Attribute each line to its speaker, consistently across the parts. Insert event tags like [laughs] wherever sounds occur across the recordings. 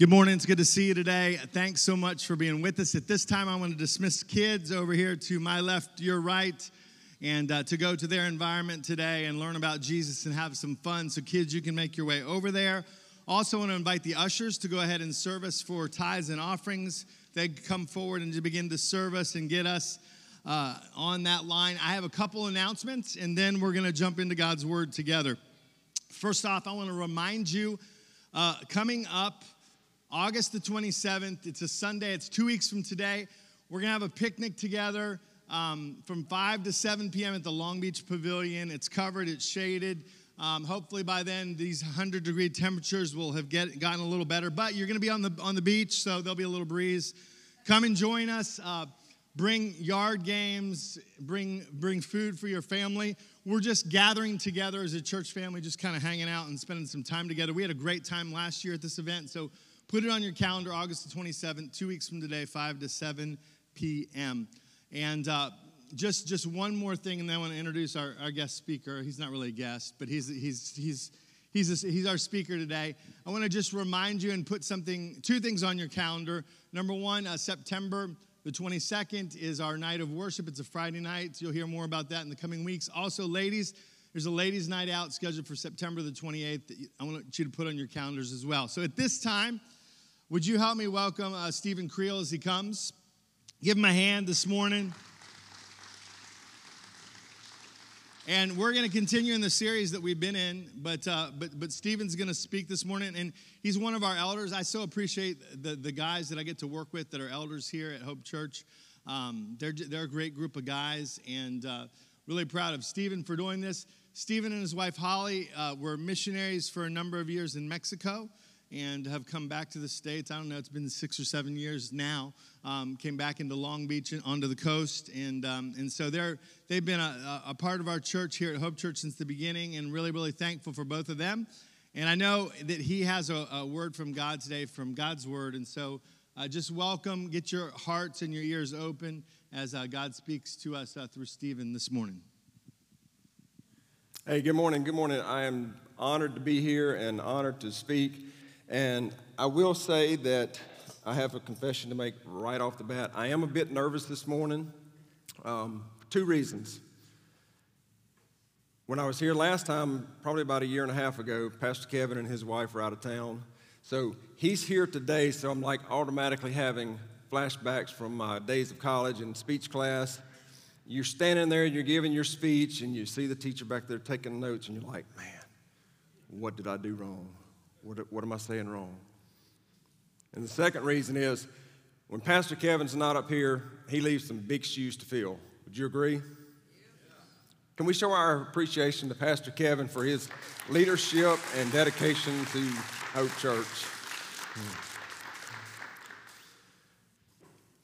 Speaker 1: Good morning. It's good to see you today. Thanks so much for being with us. At this time, I want to dismiss kids over here to my left, your right, and uh, to go to their environment today and learn about Jesus and have some fun. So, kids, you can make your way over there. Also, I want to invite the ushers to go ahead and serve us for tithes and offerings. They come forward and to begin to serve us and get us uh, on that line. I have a couple announcements, and then we're going to jump into God's Word together. First off, I want to remind you uh, coming up August the 27th. It's a Sunday, it's two weeks from today. We're gonna have a picnic together um, from 5 to 7 p.m. at the Long Beach Pavilion. It's covered, it's shaded. Um, hopefully by then these 100 degree temperatures will have get, gotten a little better. But you're gonna be on the, on the beach, so there'll be a little breeze. Come and join us. Uh, bring yard games, bring, bring food for your family. We're just gathering together as a church family, just kind of hanging out and spending some time together. We had a great time last year at this event, so Put it on your calendar, August the 27th, two weeks from today, 5 to 7 p.m. And uh, just, just one more thing, and then I want to introduce our, our guest speaker. He's not really a guest, but he's, he's, he's, he's, a, he's our speaker today. I want to just remind you and put something, two things on your calendar. Number one, uh, September the 22nd is our night of worship. It's a Friday night. You'll hear more about that in the coming weeks. Also, ladies, there's a ladies' night out scheduled for September the 28th. I want you to put on your calendars as well. So at this time, would you help me welcome uh, Stephen Creel as he comes? Give him a hand this morning. And we're going to continue in the series that we've been in, but uh, but but Stephen's going to speak this morning, and he's one of our elders. I so appreciate the the guys that I get to work with that are elders here at Hope Church. Um, they're they're a great group of guys, and uh, really proud of Stephen for doing this. Stephen and his wife Holly uh, were missionaries for a number of years in Mexico and have come back to the States. I don't know, it's been six or seven years now. Um, came back into Long Beach and onto the coast. And, um, and so they're, they've been a, a, part of our church here at Hope Church since the beginning and really, really thankful for both of them. And I know that he has a, a word from God today, from God's word. And so uh, just welcome, get your hearts and your ears open as uh, God speaks to us uh, through Stephen this morning.
Speaker 2: Hey, good morning. Good morning. I am honored to be here and honored to speak. And I will say that I have a confession to make right off the bat. I am a bit nervous this morning. Um, two reasons. When I was here last time, probably about a year and a half ago, Pastor Kevin and his wife were out of town. So he's here today, so I'm like automatically having flashbacks from my days of college and speech class. You're standing there, you're giving your speech, and you see the teacher back there taking notes, and you're like, man, what did I do wrong? What, what am I saying wrong? And the second reason is when Pastor Kevin's not up here, he leaves some big shoes to fill. Would you agree? Can we show our appreciation to Pastor Kevin for his leadership and dedication to Hope Church? Hmm.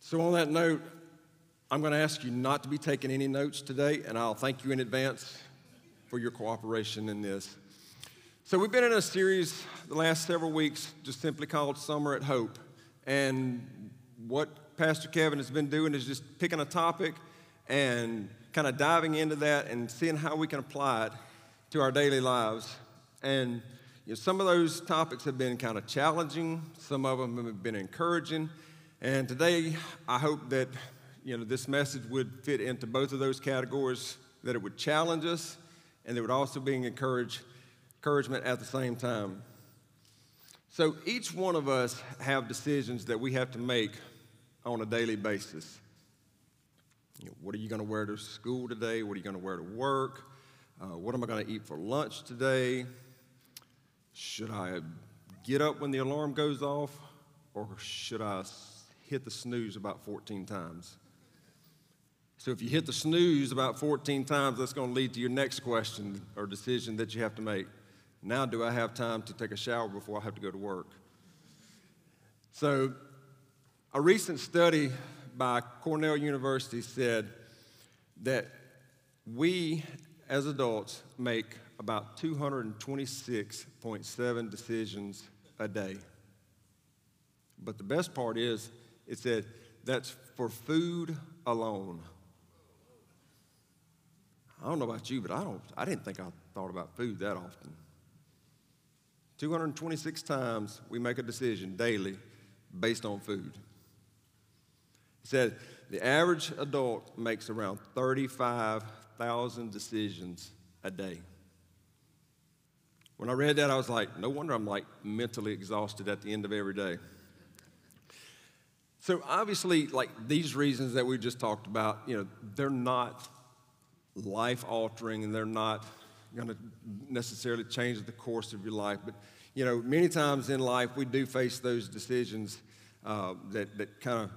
Speaker 2: So, on that note, I'm going to ask you not to be taking any notes today, and I'll thank you in advance for your cooperation in this. So, we've been in a series the last several weeks just simply called Summer at Hope. And what Pastor Kevin has been doing is just picking a topic and kind of diving into that and seeing how we can apply it to our daily lives. And you know, some of those topics have been kind of challenging, some of them have been encouraging. And today, I hope that you know, this message would fit into both of those categories, that it would challenge us and it would also be encourage encouragement at the same time. So each one of us have decisions that we have to make on a daily basis. You know, what are you going to wear to school today? What are you going to wear to work? Uh, what am I going to eat for lunch today? Should I get up when the alarm goes off, or should I hit the snooze about 14 times? So, if you hit the snooze about 14 times, that's going to lead to your next question or decision that you have to make. Now, do I have time to take a shower before I have to go to work? So, a recent study by Cornell University said that we as adults make about 226.7 decisions a day. But the best part is, it said that's for food alone. I don't know about you, but I, don't, I didn't think I thought about food that often. 226 times we make a decision daily based on food. He said the average adult makes around 35,000 decisions a day. When I read that, I was like, no wonder I'm like mentally exhausted at the end of every day. So obviously, like these reasons that we just talked about, you know, they're not life altering and they're not going to necessarily change the course of your life. But, you know, many times in life we do face those decisions uh, that, that kind of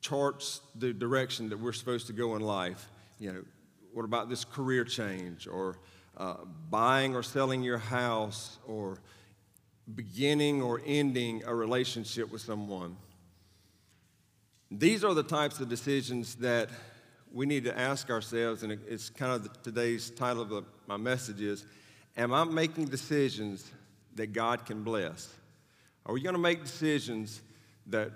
Speaker 2: charts the direction that we're supposed to go in life. You know, what about this career change or uh, buying or selling your house or beginning or ending a relationship with someone? These are the types of decisions that we need to ask ourselves, and it's kind of the, today's title of the, my message is Am I making decisions that God can bless? Are we going to make decisions that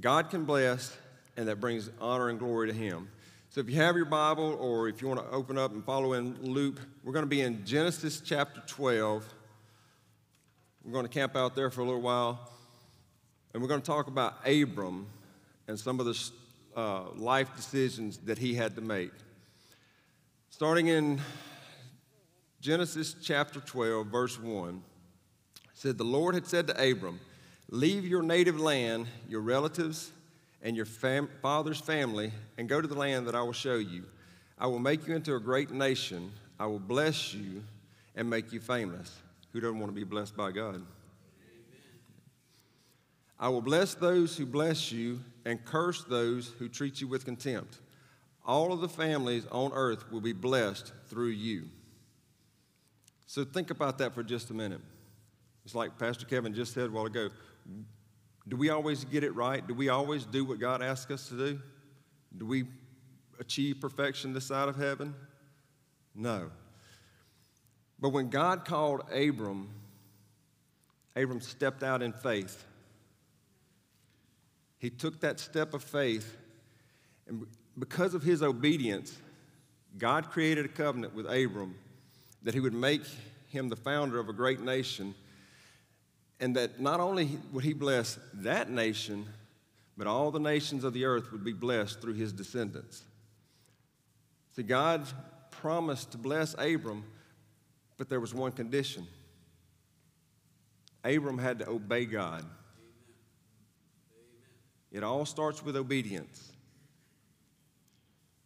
Speaker 2: God can bless and that brings honor and glory to Him? So if you have your Bible or if you want to open up and follow in Luke, we're going to be in Genesis chapter 12. We're going to camp out there for a little while, and we're going to talk about Abram and some of the uh, life decisions that he had to make. Starting in Genesis chapter 12, verse 1, said, The Lord had said to Abram, Leave your native land, your relatives, and your fam- father's family, and go to the land that I will show you. I will make you into a great nation. I will bless you and make you famous. Who doesn't want to be blessed by God? I will bless those who bless you and curse those who treat you with contempt. All of the families on earth will be blessed through you. So think about that for just a minute. It's like Pastor Kevin just said a while ago. Do we always get it right? Do we always do what God asks us to do? Do we achieve perfection this side of heaven? No. But when God called Abram, Abram stepped out in faith. He took that step of faith, and because of his obedience, God created a covenant with Abram that he would make him the founder of a great nation, and that not only would he bless that nation, but all the nations of the earth would be blessed through his descendants. See, God promised to bless Abram, but there was one condition Abram had to obey God. It all starts with obedience.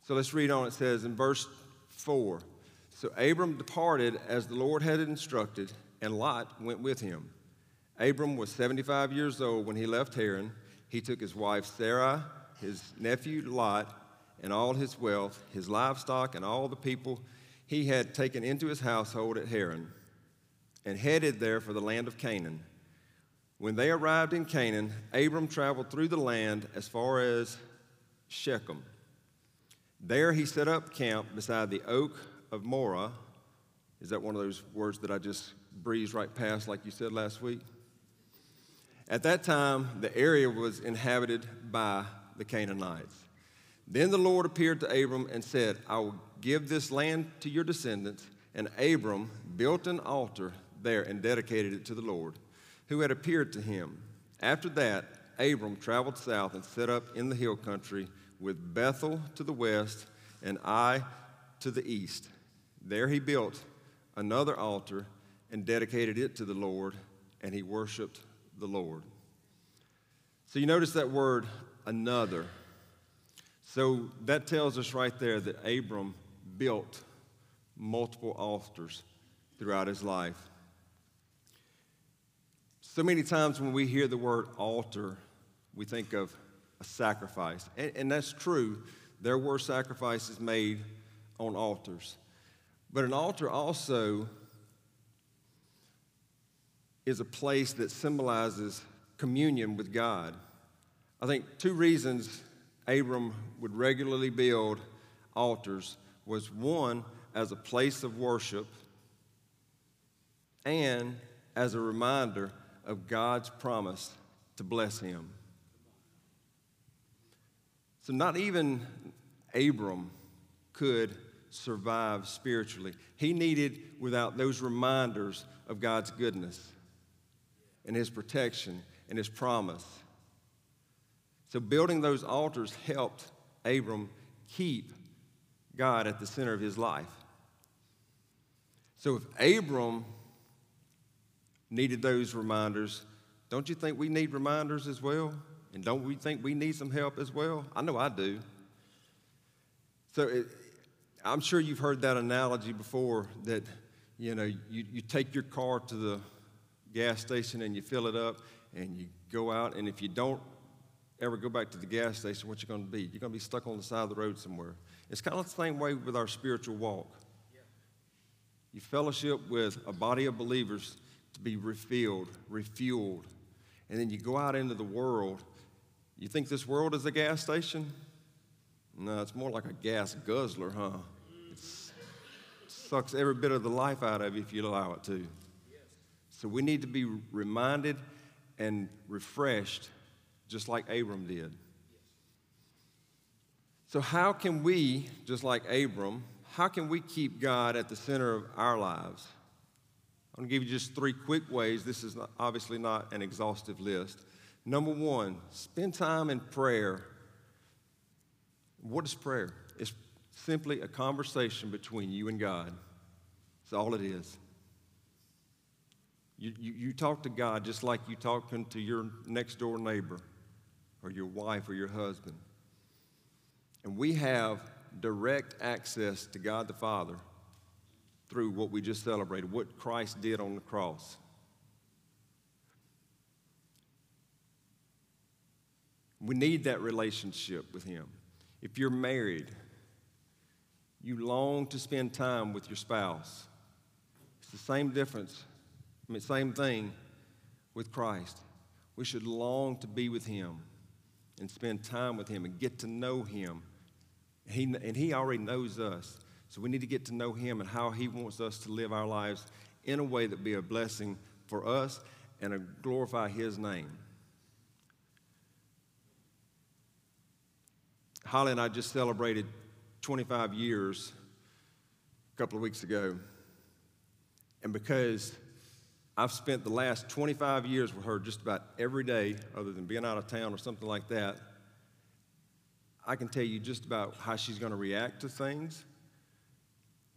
Speaker 2: So let's read on. It says in verse 4 So Abram departed as the Lord had instructed, and Lot went with him. Abram was 75 years old when he left Haran. He took his wife Sarai, his nephew Lot, and all his wealth, his livestock, and all the people he had taken into his household at Haran, and headed there for the land of Canaan. When they arrived in Canaan, Abram traveled through the land as far as Shechem. There he set up camp beside the oak of Moreh. Is that one of those words that I just breezed right past, like you said last week? At that time, the area was inhabited by the Canaanites. Then the Lord appeared to Abram and said, I will give this land to your descendants. And Abram built an altar there and dedicated it to the Lord who had appeared to him. After that, Abram traveled south and set up in the hill country with Bethel to the west and Ai to the east. There he built another altar and dedicated it to the Lord, and he worshiped the Lord. So you notice that word, another. So that tells us right there that Abram built multiple altars throughout his life. So many times when we hear the word altar, we think of a sacrifice. And, and, that's true. There were sacrifices made on altars. But an altar also is a place that symbolizes communion with God. I think two reasons Abram would regularly build altars was one, as a place of worship, and as a reminder of God's promise to bless him. So, not even Abram could survive spiritually. He needed without those reminders of God's goodness and His protection and His promise. So, building those altars helped Abram keep God at the center of his life. So, if Abram needed those reminders, don't you think we need reminders as well? And don't we think we need some help as well? I know I do. So, it, I'm sure you've heard that analogy before that, you know, you, you take your car to the gas station and you fill it up and you go out, and if you don't ever go back to the gas station, what you're going to be? You're going to be stuck on the side of the road somewhere. It's kind of the same way with our spiritual walk. You fellowship with a body of believers to be refilled, refueled, and then you go out into the world. You think this world is a gas station? No, it's more like a gas guzzler, huh? It sucks every bit of the life out of you if you allow it to. So we need to be reminded and refreshed just like Abram did. So, how can we, just like Abram, how can we keep God at the center of our lives? I'm going to give you just three quick ways. This is not, obviously not an exhaustive list. Number one, spend time in prayer. What is prayer? It's simply a conversation between you and God. That's all it is. You, you, you talk to God just like you talking to your next door neighbor or your wife or your husband. And we have direct access to God the Father through what we just celebrated, what Christ did on the cross. We need that relationship with Him. If you're married, you long to spend time with your spouse. It's the same difference, I mean, same thing with Christ. We should long to be with Him and spend time with Him and get to know Him. He, and He already knows us. So we need to get to know Him and how He wants us to live our lives in a way that be a blessing for us and glorify His name. Holly and I just celebrated 25 years a couple of weeks ago. And because I've spent the last 25 years with her just about every day, other than being out of town or something like that. I can tell you just about how she's going to react to things,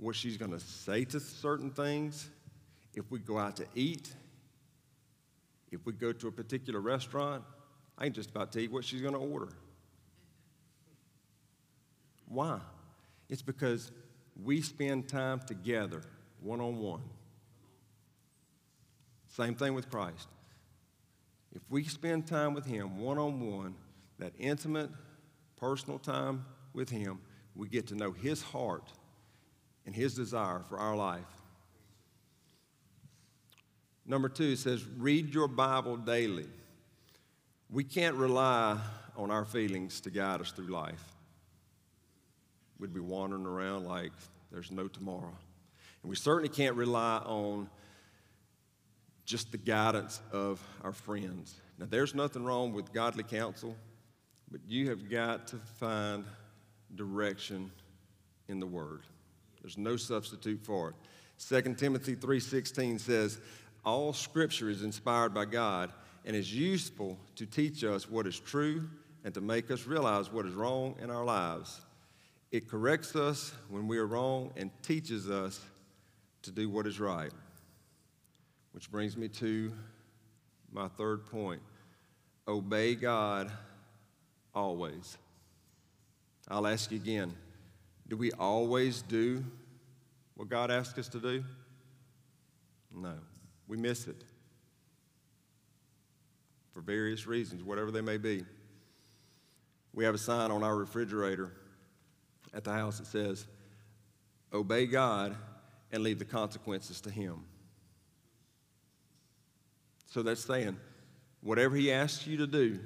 Speaker 2: what she's going to say to certain things, if we go out to eat, if we go to a particular restaurant. I can just about tell you what she's going to order. Why? It's because we spend time together, one on one. Same thing with Christ. If we spend time with Him one on one, that intimate, personal time with Him, we get to know His heart and His desire for our life. Number two, says, read your Bible daily. We can't rely on our feelings to guide us through life. We'd be wandering around like there's no tomorrow. And we certainly can't rely on just the guidance of our friends. Now, there's nothing wrong with godly counsel, but you have got to find direction in the Word. There's no substitute for it. 2 Timothy 3:16 says, "All scripture is inspired by God and is useful to teach us what is true and to make us realize what is wrong in our lives. It corrects us when we are wrong and teaches us to do what is right." Which brings me to my third point obey God always. I'll ask you again do we always do what God asks us to do? No, we miss it for various reasons, whatever they may be. We have a sign on our refrigerator at the house that says, Obey God and leave the consequences to Him. So that's saying, whatever He asks you to do,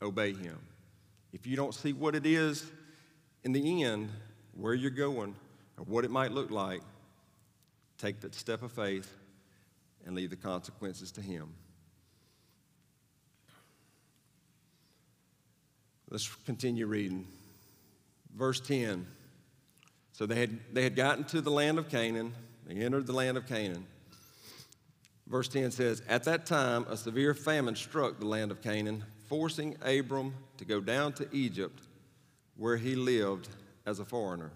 Speaker 2: obey Him. If you don't see what it is in the end, where you're going, or what it might look like, take that step of faith and leave the consequences to Him. Let's continue reading. Verse 10 So they had, they had gotten to the land of Canaan, they entered the land of Canaan. Verse 10 says, At that time, a severe famine struck the land of Canaan, forcing Abram to go down to Egypt, where he lived as a foreigner.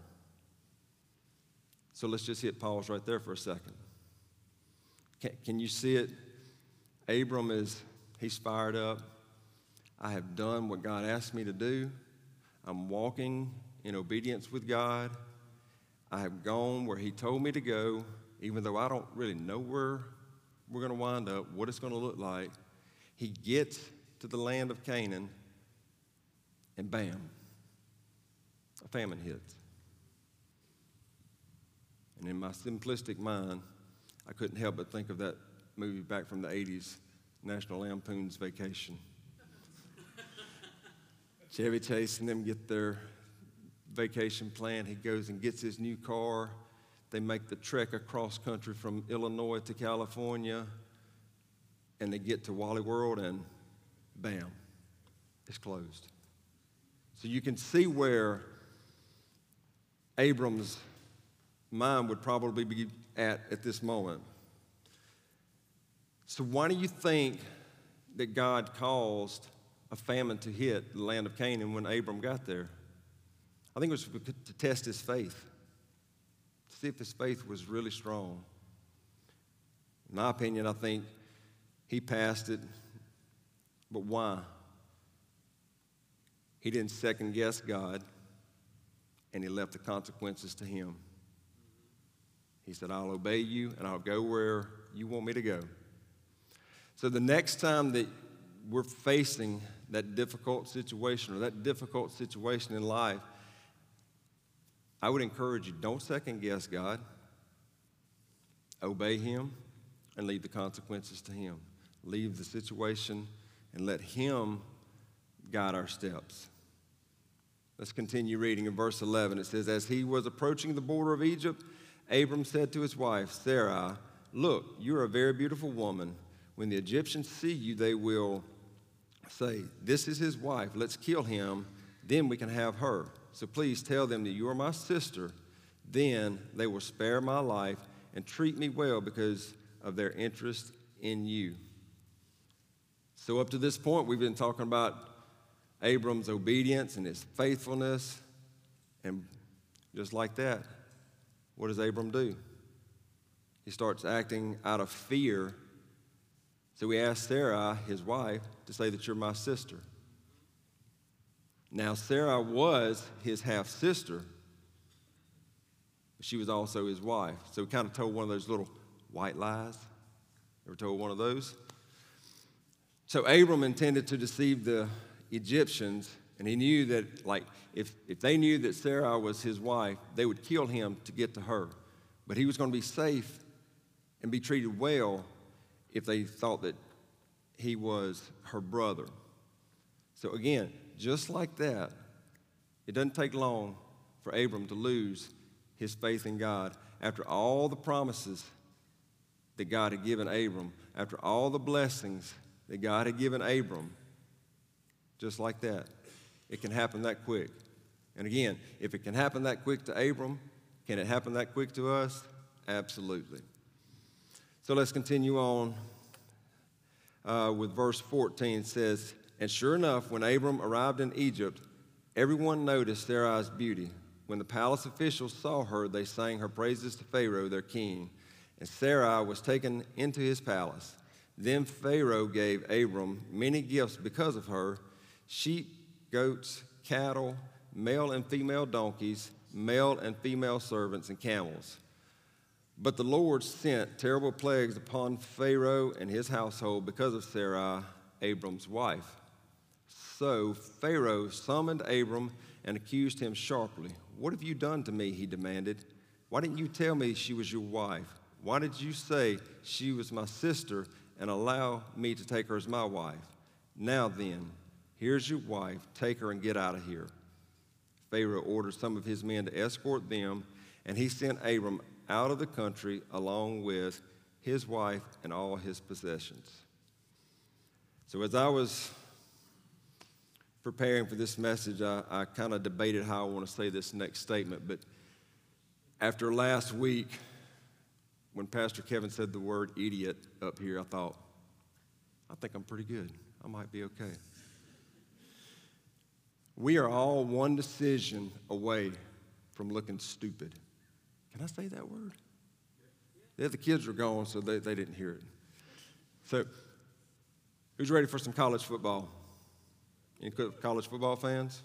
Speaker 2: So let's just hit pause right there for a second. Can, can you see it? Abram is, he's fired up. I have done what God asked me to do. I'm walking in obedience with God. I have gone where He told me to go, even though I don't really know where we're going to wind up, what it's going to look like. He gets to the land of Canaan, and bam, famine hits. And in my simplistic mind, I couldn't help but think of that movie back from the 80s, National Lampoon's Vacation. [laughs] Chevy Chase and them get their vacation plan. He goes and gets his new car. They make the trek across country from Illinois to California. And they get to Wally World, and bam, it's closed. So you can see where Abram's mind would probably be at at this moment. So, why do you think that God caused a famine to hit the land of Canaan when Abram got there? I think it was to test his faith, to see if his faith was really strong. In my opinion, I think he passed it, but why? He didn't second guess God, and he left the consequences to him. He said, I'll obey you and I'll go where you want me to go. So the next time that we're facing that difficult situation or that difficult situation in life, I would encourage you don't second guess God. Obey Him and leave the consequences to Him. Leave the situation and let Him guide our steps. Let's continue reading in verse 11. It says, As he was approaching the border of Egypt, Abram said to his wife, Sarai, Look, you're a very beautiful woman. When the Egyptians see you, they will say, This is his wife. Let's kill him. Then we can have her. So please tell them that you are my sister. Then they will spare my life and treat me well because of their interest in you. So, up to this point, we've been talking about Abram's obedience and his faithfulness. And just like that, what does Abram do? He starts acting out of fear. So he asks Sarah, his wife, to say that you're my sister. Now, Sarah was his half sister, she was also his wife. So he kind of told one of those little white lies. Ever told one of those? So Abram intended to deceive the Egyptians and he knew that, like, if, if they knew that Sarah was his wife, they would kill him to get to her. But he was going to be safe and be treated well if they thought that he was her brother. So, again, just like that, it doesn't take long for Abram to lose his faith in God. After all the promises that God had given Abram, after all the blessings that God had given Abram, just like that, it can happen that quick. And again, if it can happen that quick to Abram, can it happen that quick to us? Absolutely. So let's continue on uh, with verse 14. It says, And sure enough, when Abram arrived in Egypt, everyone noticed Sarai's beauty. When the palace officials saw her, they sang her praises to Pharaoh, their king. And Sarai was taken into his palace. Then Pharaoh gave Abram many gifts because of her sheep, goats, cattle, male and female donkeys, male and female servants, and camels. But the Lord sent terrible plagues upon Pharaoh and his household because of Sarai, Abram's wife. So Pharaoh summoned Abram and accused him sharply. What have you done to me? He demanded. Why didn't you tell me she was your wife? Why did you say she was my sister and allow me to take her as my wife? Now then, Here's your wife. Take her and get out of here. Pharaoh ordered some of his men to escort them, and he sent Abram out of the country along with his wife and all his possessions. So, as I was preparing for this message, I, I kind of debated how I want to say this next statement, but after last week, when Pastor Kevin said the word idiot up here, I thought, I think I'm pretty good. I might be okay. We are all one decision away from looking stupid. Can I say that word? Yeah, the kids were gone, so they, they didn't hear it. So, who's ready for some college football? Any college football fans?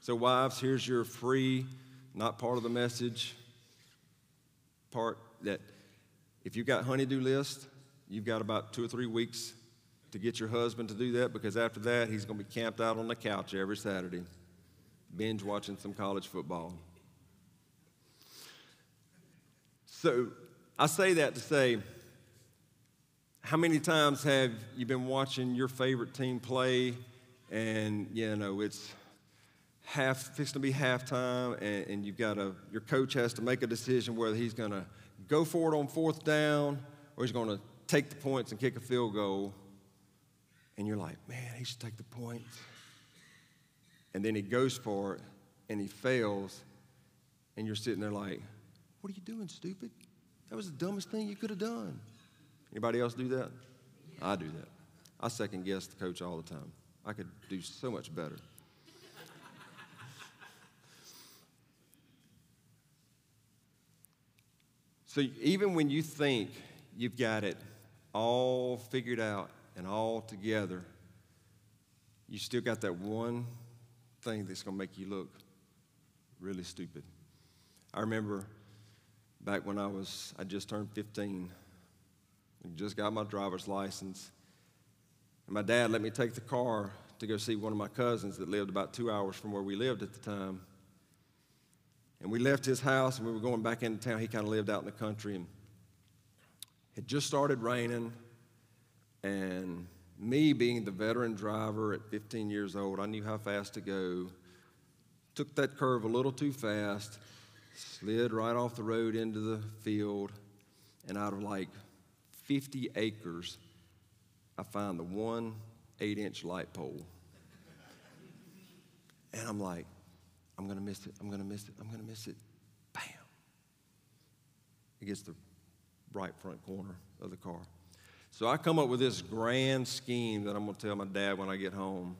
Speaker 2: So, wives, here's your free, not part of the message part that if you've got honeydew list, you've got about two or three weeks to get your husband to do that because after that, he's going to be camped out on the couch every Saturday, binge watching some college football. So I say that to say, how many times have you been watching your favorite team play and, you know, it's half, fixing to be halftime and, and you've got a, your coach has to make a decision whether he's going to go for it on fourth down or he's going to take the points and kick a field goal. And you're like, man, he should take the points. And then he goes for it and he fails. And you're sitting there like, what are you doing, stupid? That was the dumbest thing you could have done. Anybody else do that? I do that. I second guess the coach all the time. I could do so much better. so even when you think you've got it all figured out and all together, you still got that one thing that's going to make you look really stupid. I remember back when I was, I just turned 15 and just got my driver's license. And my dad let me take the car to go see one of my cousins that lived about two hours from where we lived at the time. And we left his house and we were going back into town. He kind of lived out in the country and it just started raining. And me being the veteran driver at 15 years old, I knew how fast to go. Took that curve a little too fast slid right off the road into the field, and out of like 50 acres, I find the one eight inch light pole. And I'm like, I'm gonna miss it, I'm gonna miss it, I'm gonna miss it. Bam! It gets the right front corner of the car. So I come up with this grand scheme that I'm gonna tell my dad when I get home.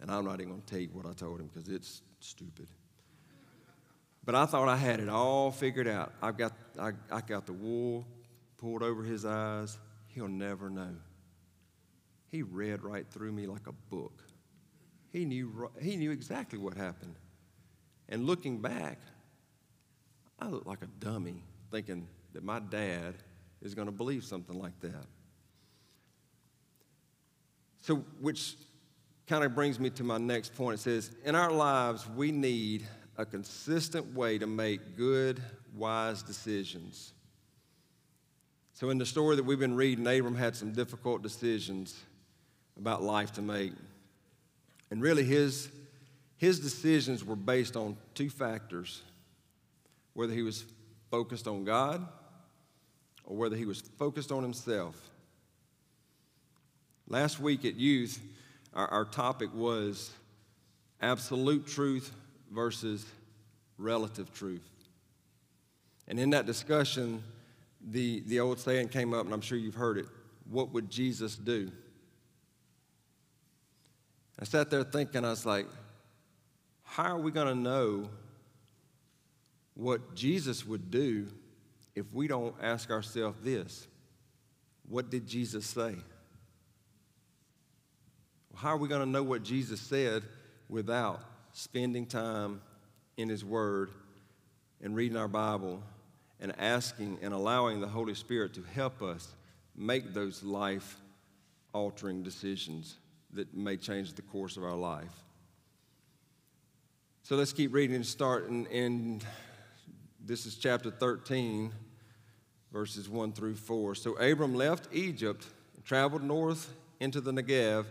Speaker 2: And I'm not even gonna tell you what I told him because it's stupid. But I thought I had it all figured out. I've got, I, I got the wool pulled over his eyes. He'll never know. He read right through me like a book. He knew, he knew exactly what happened. And looking back, I looked like a dummy thinking that my dad is going to believe something like that. So, which kind of brings me to my next point. It says, In our lives, we need a consistent way to make good, wise decisions. So, in the story that we've been reading, Abram had some difficult decisions about life to make. And really, his, his decisions were based on two factors whether he was focused on God or whether he was focused on himself. Last week at youth, our, our topic was absolute truth versus relative truth. And in that discussion, the, the old saying came up, and I'm sure you've heard it what would Jesus do? I sat there thinking, I was like, how are we going to know what Jesus would do if we don't ask ourselves this? What did Jesus say? How are we going to know what Jesus said without spending time in His Word and reading our Bible and asking and allowing the Holy Spirit to help us make those life altering decisions that may change the course of our life. So let's keep reading and start in, in this is chapter 13, verses 1 through 4. So Abram left Egypt traveled north into the Negev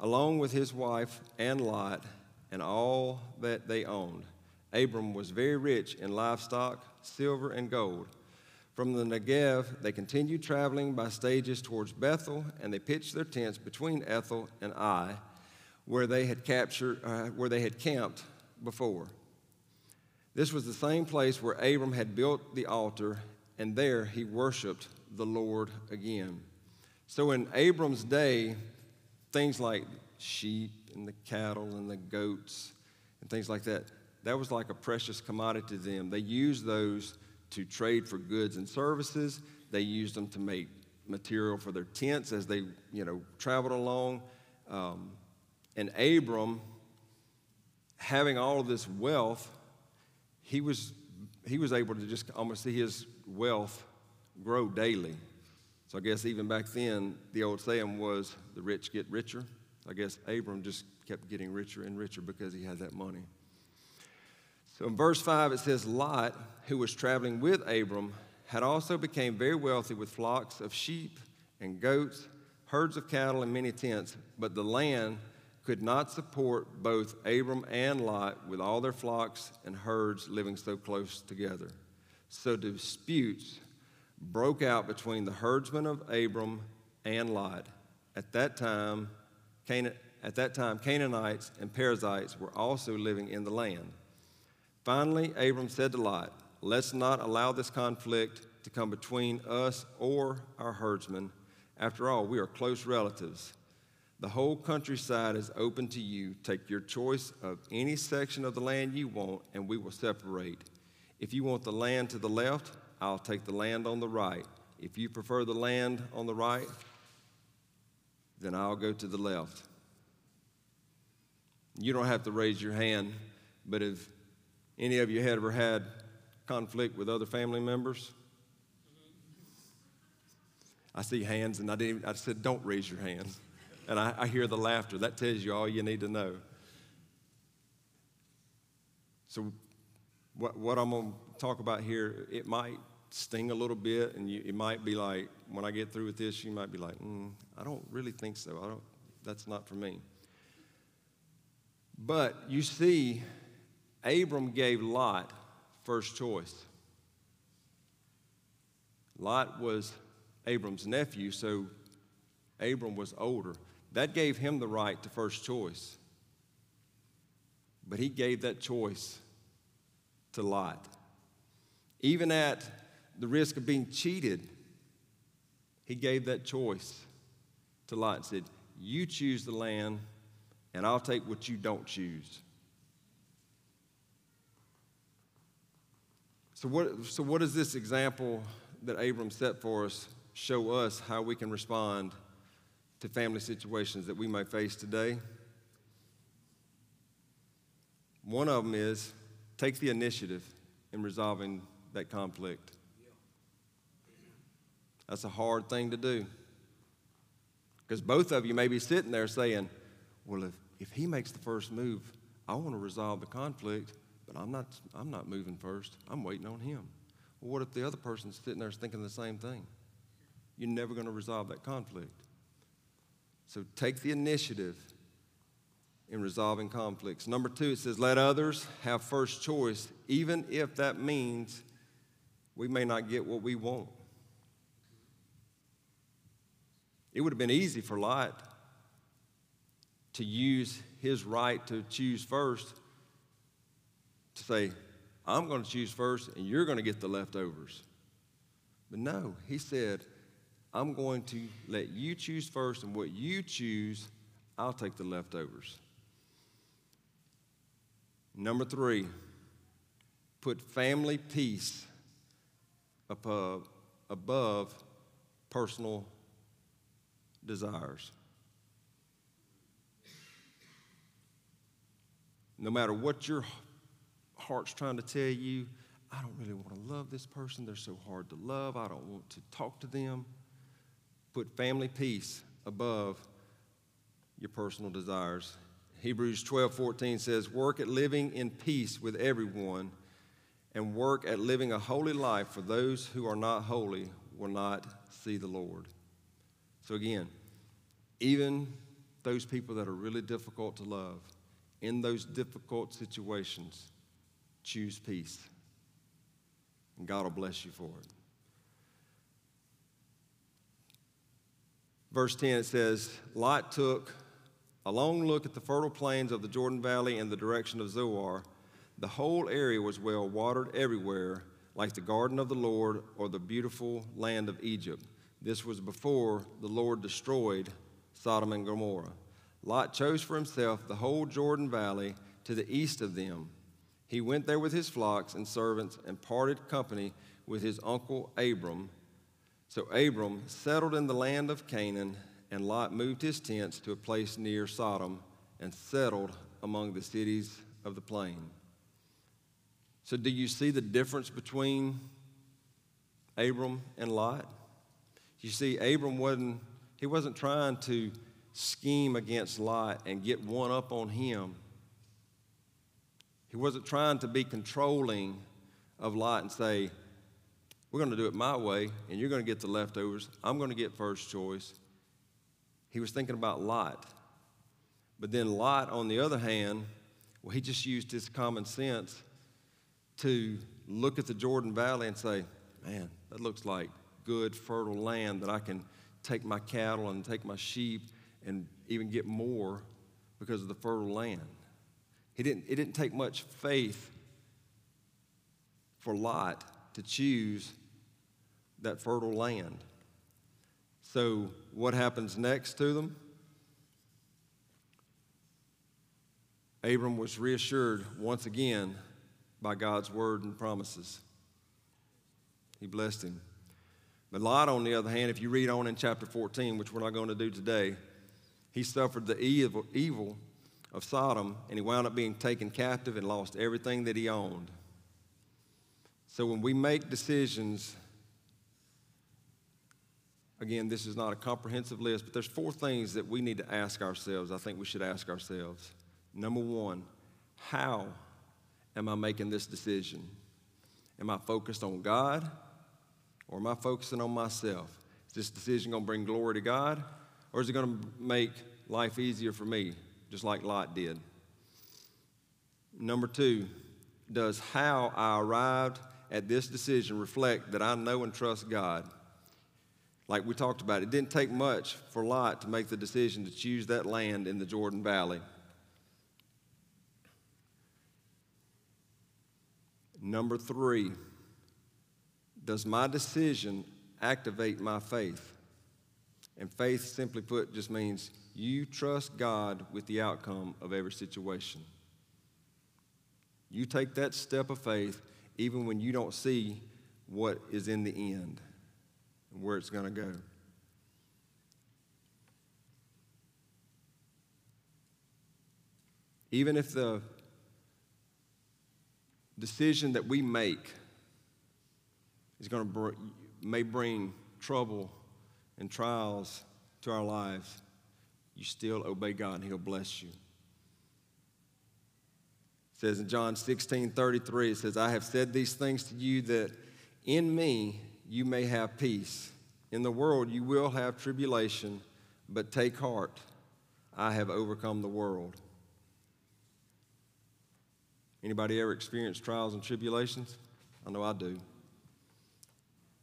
Speaker 2: along with his wife and Lot and all that they owned. Abram was very rich in livestock, silver, and gold. From the Negev, they continued traveling by stages towards Bethel, and they pitched their tents between Bethel and Ai, where they had captured, uh, where they had camped before. This was the same place where Abram had built the altar, and there he worshiped the Lord again. So in Abram's day, things like sheep and the cattle and the goats and things like that, that was like a precious commodity to them. They used those to trade for goods and services. They used them to make material for their tents as they, you know, traveled along. Um, and Abram, having all of this wealth, he was, he was able to just almost see his wealth grow daily. So I guess even back then, the old saying was the rich get richer. I guess Abram just kept getting richer and richer because he had that money. So in verse 5, it says, Lot, who was traveling with Abram, had also became very wealthy with flocks of sheep and goats, herds of cattle, and many tents. But the land could not support both Abram and Lot with all their flocks and herds living so close together. So disputes broke out between the herdsmen of Abram and Lot. At that time, at that time, Canaanites and Perizzites were also living in the land. Finally, Abram said to Lot, Let's not allow this conflict to come between us or our herdsmen. After all, we are close relatives. The whole countryside is open to you. Take your choice of any section of the land you want, and we will separate. If you want the land to the left, I'll take the land on the right. If you prefer the land on the right, then I'll go to the left. You don't have to raise your hand, but if any of you had ever had conflict with other family members, I see hands, and I didn't. I said, "Don't raise your hands," and I, I hear the laughter. That tells you all you need to know. So, what, what I'm going to talk about here, it might sting a little bit, and you, it might be like, when I get through with this, you might be like, mm, I don't really think so. I don't, that's not for me. But you see, Abram gave Lot first choice. Lot was Abram's nephew, so Abram was older. That gave him the right to first choice. But he gave that choice to Lot. Even at the risk of being cheated, he gave that choice to Lot and said, You choose the land, and I'll take what you don't choose. So, what, so what does this example that Abram set for us show us how we can respond to family situations that we may face today? One of them is take the initiative in resolving that conflict. That's a hard thing to do. Because both of you may be sitting there saying, Well, if, if he makes the first move, I want to resolve the conflict, but I'm not, I'm not moving first. I'm waiting on him. Well, what if the other person's sitting there thinking the same thing? You're never going to resolve that conflict. So take the initiative in resolving conflicts. Number two, it says, let others have first choice, even if that means we may not get what we want. It would have been easy for Lot to use his right to choose first to say, I'm going to choose first and you're going to get the leftovers. But no, he said, I'm going to let you choose first, and what you choose, I'll take the leftovers. Number three, put family peace above, above personal desires. No matter what your heart's trying to tell you, I don't really want to love this person. They're so hard to love. I don't want to talk to them. Put family peace above your personal desires. Hebrews 12 14 says, Work at living in peace with everyone and work at living a holy life, for those who are not holy will not see the Lord. So, again, even those people that are really difficult to love, in those difficult situations, choose peace. And God will bless you for it. Verse 10 it says, Lot took a long look at the fertile plains of the Jordan Valley in the direction of Zoar. The whole area was well watered everywhere, like the garden of the Lord or the beautiful land of Egypt. This was before the Lord destroyed Sodom and Gomorrah. Lot chose for himself the whole Jordan Valley to the east of them. He went there with his flocks and servants and parted company with his uncle Abram. So Abram settled in the land of Canaan, and Lot moved his tents to a place near Sodom and settled among the cities of the plain. So, do you see the difference between Abram and Lot? You see, Abram wasn't, he wasn't trying to scheme against Lot and get one up on him. He wasn't trying to be controlling of Lot and say, We're going to do it my way, and you're going to get the leftovers. I'm going to get first choice. He was thinking about Lot. But then Lot, on the other hand, well, he just used his common sense to look at the Jordan Valley and say, Man, that looks like good, fertile land that I can take my cattle and take my sheep and even get more because of the fertile land. He didn't, it didn't take much faith for Lot to choose that fertile land. So, what happens next to them? Abram was reassured once again by God's word and promises. He blessed him. But Lot, on the other hand, if you read on in chapter 14, which we're not going to do today, he suffered the evil, evil of Sodom and he wound up being taken captive and lost everything that he owned. So when we make decisions, again, this is not a comprehensive list, but there's four things that we need to ask ourselves. I think we should ask ourselves. Number one, how am I making this decision? Am I focused on God or am I focusing on myself? Is this decision going to bring glory to God or is it going to make life easier for me, just like Lot did? Number two, does how I arrived at this decision reflect that I know and trust God? Like we talked about, it didn't take much for Lot to make the decision to choose that land in the Jordan Valley. Number three, does my decision activate my faith? And faith, simply put, just means you trust God with the outcome of every situation. You take that step of faith even when you don't see what is in the end and where it's going to go. Even if the decision that we make is going to br- may bring trouble and trials to our lives, you still obey God and He'll bless you. It says in John 16 33, it says, I have said these things to you that in me you may have peace. In the world you will have tribulation, but take heart, I have overcome the world. Anybody ever experienced trials and tribulations? I know I do.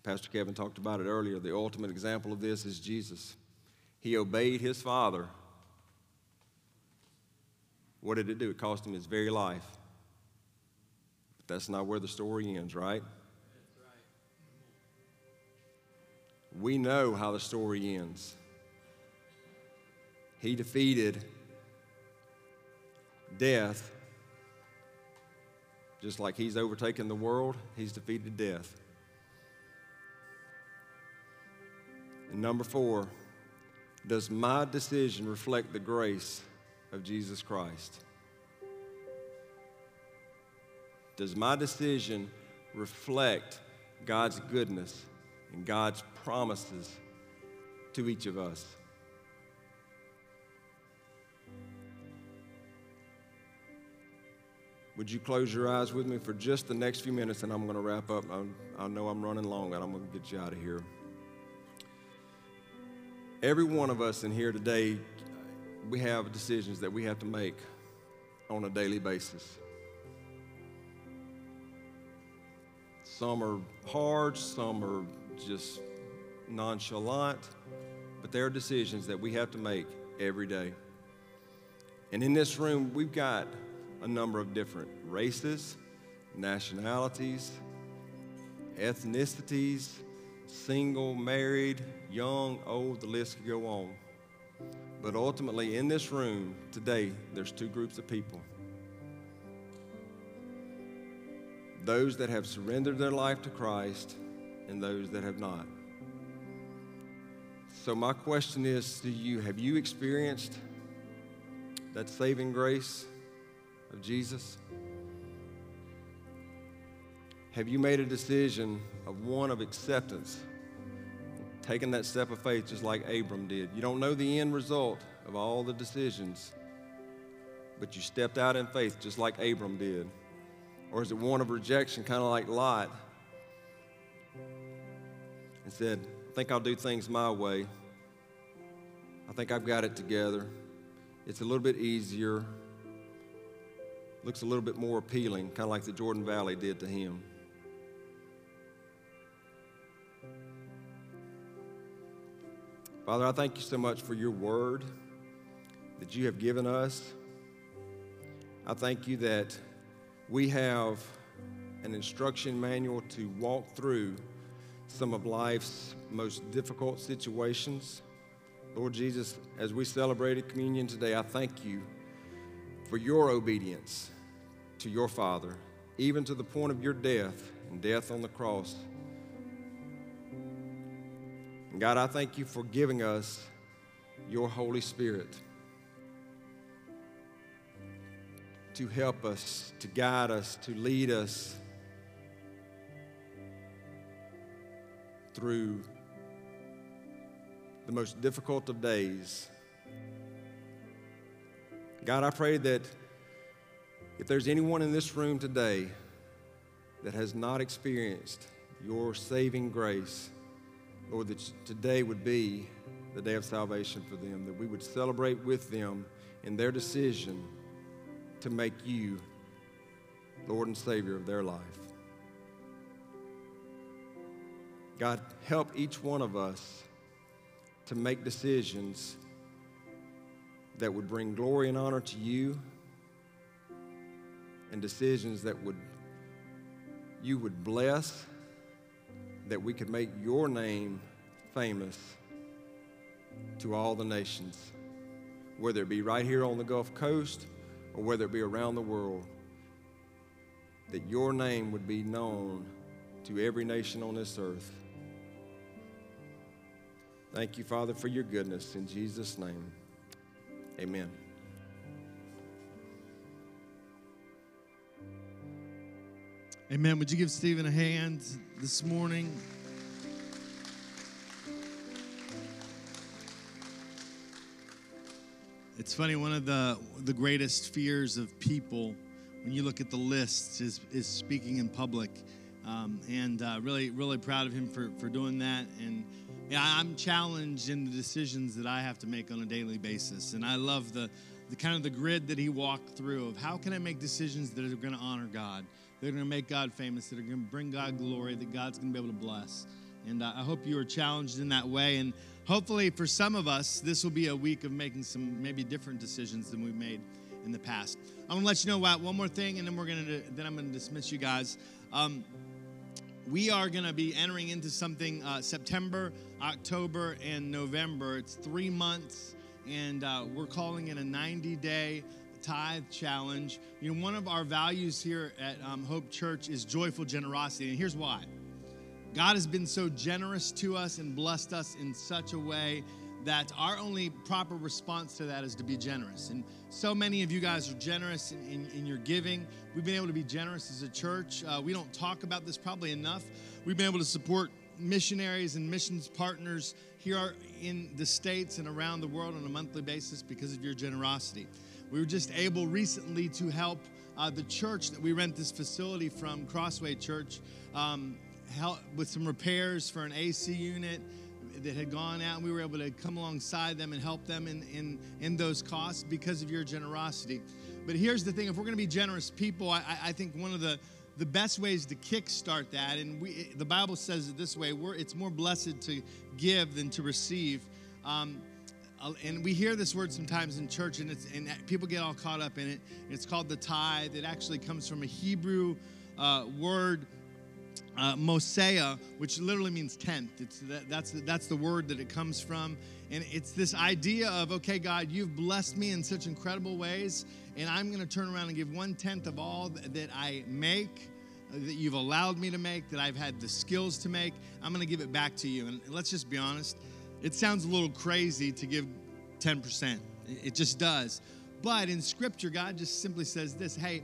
Speaker 2: Pastor Kevin talked about it earlier. The ultimate example of this is Jesus. He obeyed his Father. What did it do? It cost him his very life. But that's not where the story ends, right? We know how the story ends. He defeated death just like he's overtaken the world, he's defeated death. And number four, does my decision reflect the grace of Jesus Christ? Does my decision reflect God's goodness and God's promises to each of us? Would you close your eyes with me for just the next few minutes and I'm going to wrap up? I, I know I'm running long and I'm going to get you out of here. Every one of us in here today, we have decisions that we have to make on a daily basis. Some are hard, some are just nonchalant, but there are decisions that we have to make every day. And in this room, we've got a number of different races, nationalities, ethnicities, single, married, young, old, the list could go on. But ultimately, in this room today, there's two groups of people those that have surrendered their life to Christ and those that have not. So, my question is to you have you experienced that saving grace of Jesus? Have you made a decision of one of acceptance, taking that step of faith just like Abram did? You don't know the end result of all the decisions, but you stepped out in faith just like Abram did. Or is it one of rejection, kind of like Lot, and said, I think I'll do things my way. I think I've got it together. It's a little bit easier, looks a little bit more appealing, kind of like the Jordan Valley did to him. Father, I thank you so much for your word that you have given us. I thank you that we have an instruction manual to walk through some of life's most difficult situations. Lord Jesus, as we celebrated communion today, I thank you for your obedience to your Father, even to the point of your death and death on the cross. God, I thank you for giving us your Holy Spirit to help us, to guide us, to lead us through the most difficult of days. God, I pray that if there's anyone in this room today that has not experienced your saving grace, Lord, that today would be the day of salvation for them, that we would celebrate with them in their decision to make you Lord and Savior of their life. God, help each one of us to make decisions that would bring glory and honor to you and decisions that would you would bless that we could make your name famous to all the nations whether it be right here on the Gulf Coast or whether it be around the world, that your name would be known to every nation on this earth. Thank you, Father, for your goodness. In Jesus' name, amen.
Speaker 1: Amen. Would you give Stephen a hand this morning? It's funny, one of the, the greatest fears of people when you look at the lists is, is speaking in public. Um, and uh, really, really proud of him for, for doing that. And yeah, I'm challenged in the decisions that I have to make on a daily basis. And I love the, the kind of the grid that he walked through of how can I make decisions that are going to honor God, that are going to make God famous, that are going to bring God glory, that God's going to be able to bless. And uh, I hope you are challenged in that way. And hopefully, for some of us, this will be a week of making some maybe different decisions than we've made in the past. I'm gonna let you know about one more thing, and then we're gonna then I'm gonna dismiss you guys. Um, we are gonna be entering into something uh, September, October, and November. It's three months, and uh, we're calling it a 90-day tithe challenge. You know, one of our values here at um, Hope Church is joyful generosity, and here's why. God has been so generous to us and blessed us in such a way that our only proper response to that is to be generous. And so many of you guys are generous in, in, in your giving. We've been able to be generous as a church. Uh, we don't talk about this probably enough. We've been able to support missionaries and missions partners here in the States and around the world on a monthly basis because of your generosity. We were just able recently to help uh, the church that we rent this facility from, Crossway Church, um, help with some repairs for an AC unit that had gone out, and we were able to come alongside them and help them in, in, in those costs because of your generosity. But here's the thing if we're going to be generous people, I, I think one of the, the best ways to kickstart that, and we, the Bible says it this way it's more blessed to give than to receive. Um, and we hear this word sometimes in church, and, and people get all caught up in it. It's called the tithe. It actually comes from a Hebrew uh, word, uh, Mosea, which literally means tenth. It's that, that's, that's the word that it comes from. And it's this idea of, okay, God, you've blessed me in such incredible ways, and I'm going to turn around and give one tenth of all that I make that you've allowed me to make, that I've had the skills to make. I'm going to give it back to you. And let's just be honest, it sounds a little crazy to give 10%. It just does. But in Scripture, God just simply says this Hey,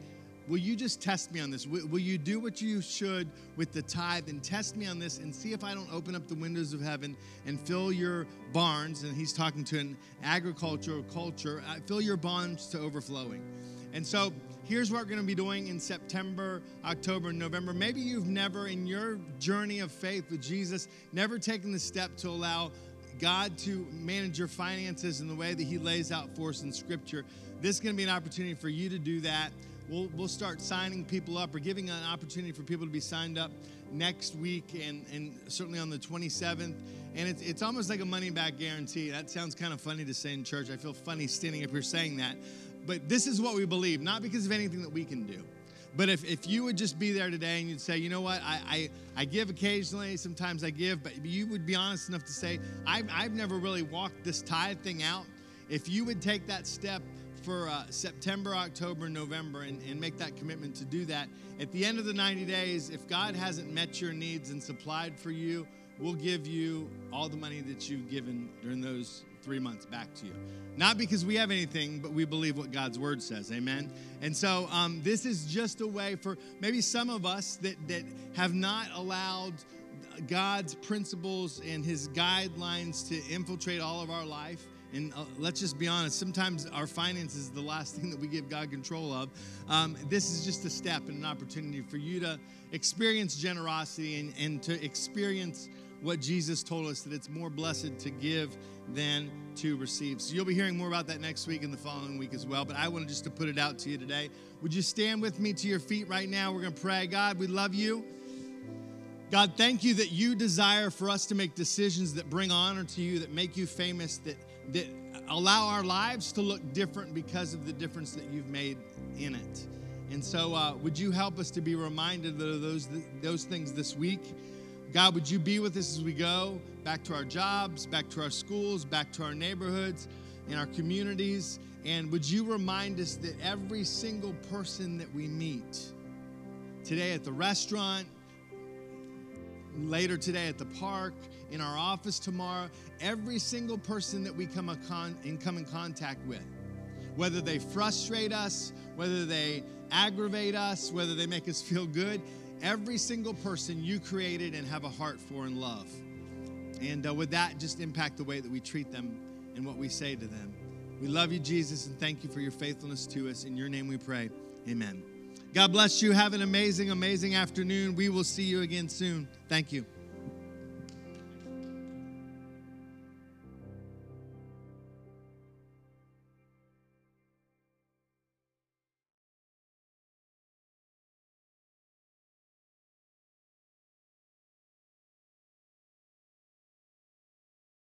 Speaker 1: will you just test me on this? Will, you do what you should with the tithe and test me on this and see if I don't open up the windows of heaven and fill your barns? And he's talking to an agricultural culture, uh, fill your barns to overflowing. And so here's what we're going to be doing in September, October, and November. Maybe you've never, in your journey of faith with Jesus, never taken the step to allow God to manage your finances in the way that He lays out for us in Scripture. This is going to be an opportunity for you to do that. We'll, we'll start signing people up or giving an opportunity for people to be signed up next week and, and certainly on the 27th. And it's, it's almost like a money back guarantee. That sounds kind of funny to say in church. I feel funny standing up here saying that. But this is what we believe, not because of anything that we can do. But if, if you would just be there today and you'd say, you know what, I, I, I give occasionally, sometimes I give, but you would be honest enough to say, I've, I've never really walked this tithe thing out. If you would take that step for uh, September, October, November and, and make that commitment to do that, at the end of the 90 days, if God hasn't met your needs and supplied for you, we'll give you all the money that you've given during those three months back to you. Not because we have anything, but we believe what God's word says. Amen. And so um, this is just a way for maybe some of us that, that have not allowed God's principles and his guidelines to infiltrate all of our life. And uh, let's just be honest, sometimes our finances is the last [laughs] thing that we give God control of. Um, this is just a step and an opportunity for you to experience generosity and, and to experience what Jesus told us that it's more blessed to give than to receive. So you'll be hearing more about that next week and the following week as well. But I wanted just to put it out to you today. Would you stand with me to your feet right now? We're going to pray. God, we love you. God, thank you that you desire for us to make decisions that bring honor to you, that make you famous, that, that allow our lives to look different because of the difference that you've made in it. And so, uh, would you help us to be reminded of those, those things this week? God, would you be with us as we go back to our jobs, back to our schools, back to our neighborhoods, in our communities? And would you remind us that every single person that we meet today at the restaurant, later today at the park, in our office tomorrow, every single person that we come, in, come in contact with, whether they frustrate us, whether they aggravate us, whether they make us feel good, every single person you created and have a heart for and love. And uh, with that, just impact the way that we treat them and what we say to them. We love you, Jesus, and thank you for your faithfulness to us. In your name we pray. Amen. God bless you. Have an amazing, amazing afternoon. We will see you again soon. Thank you.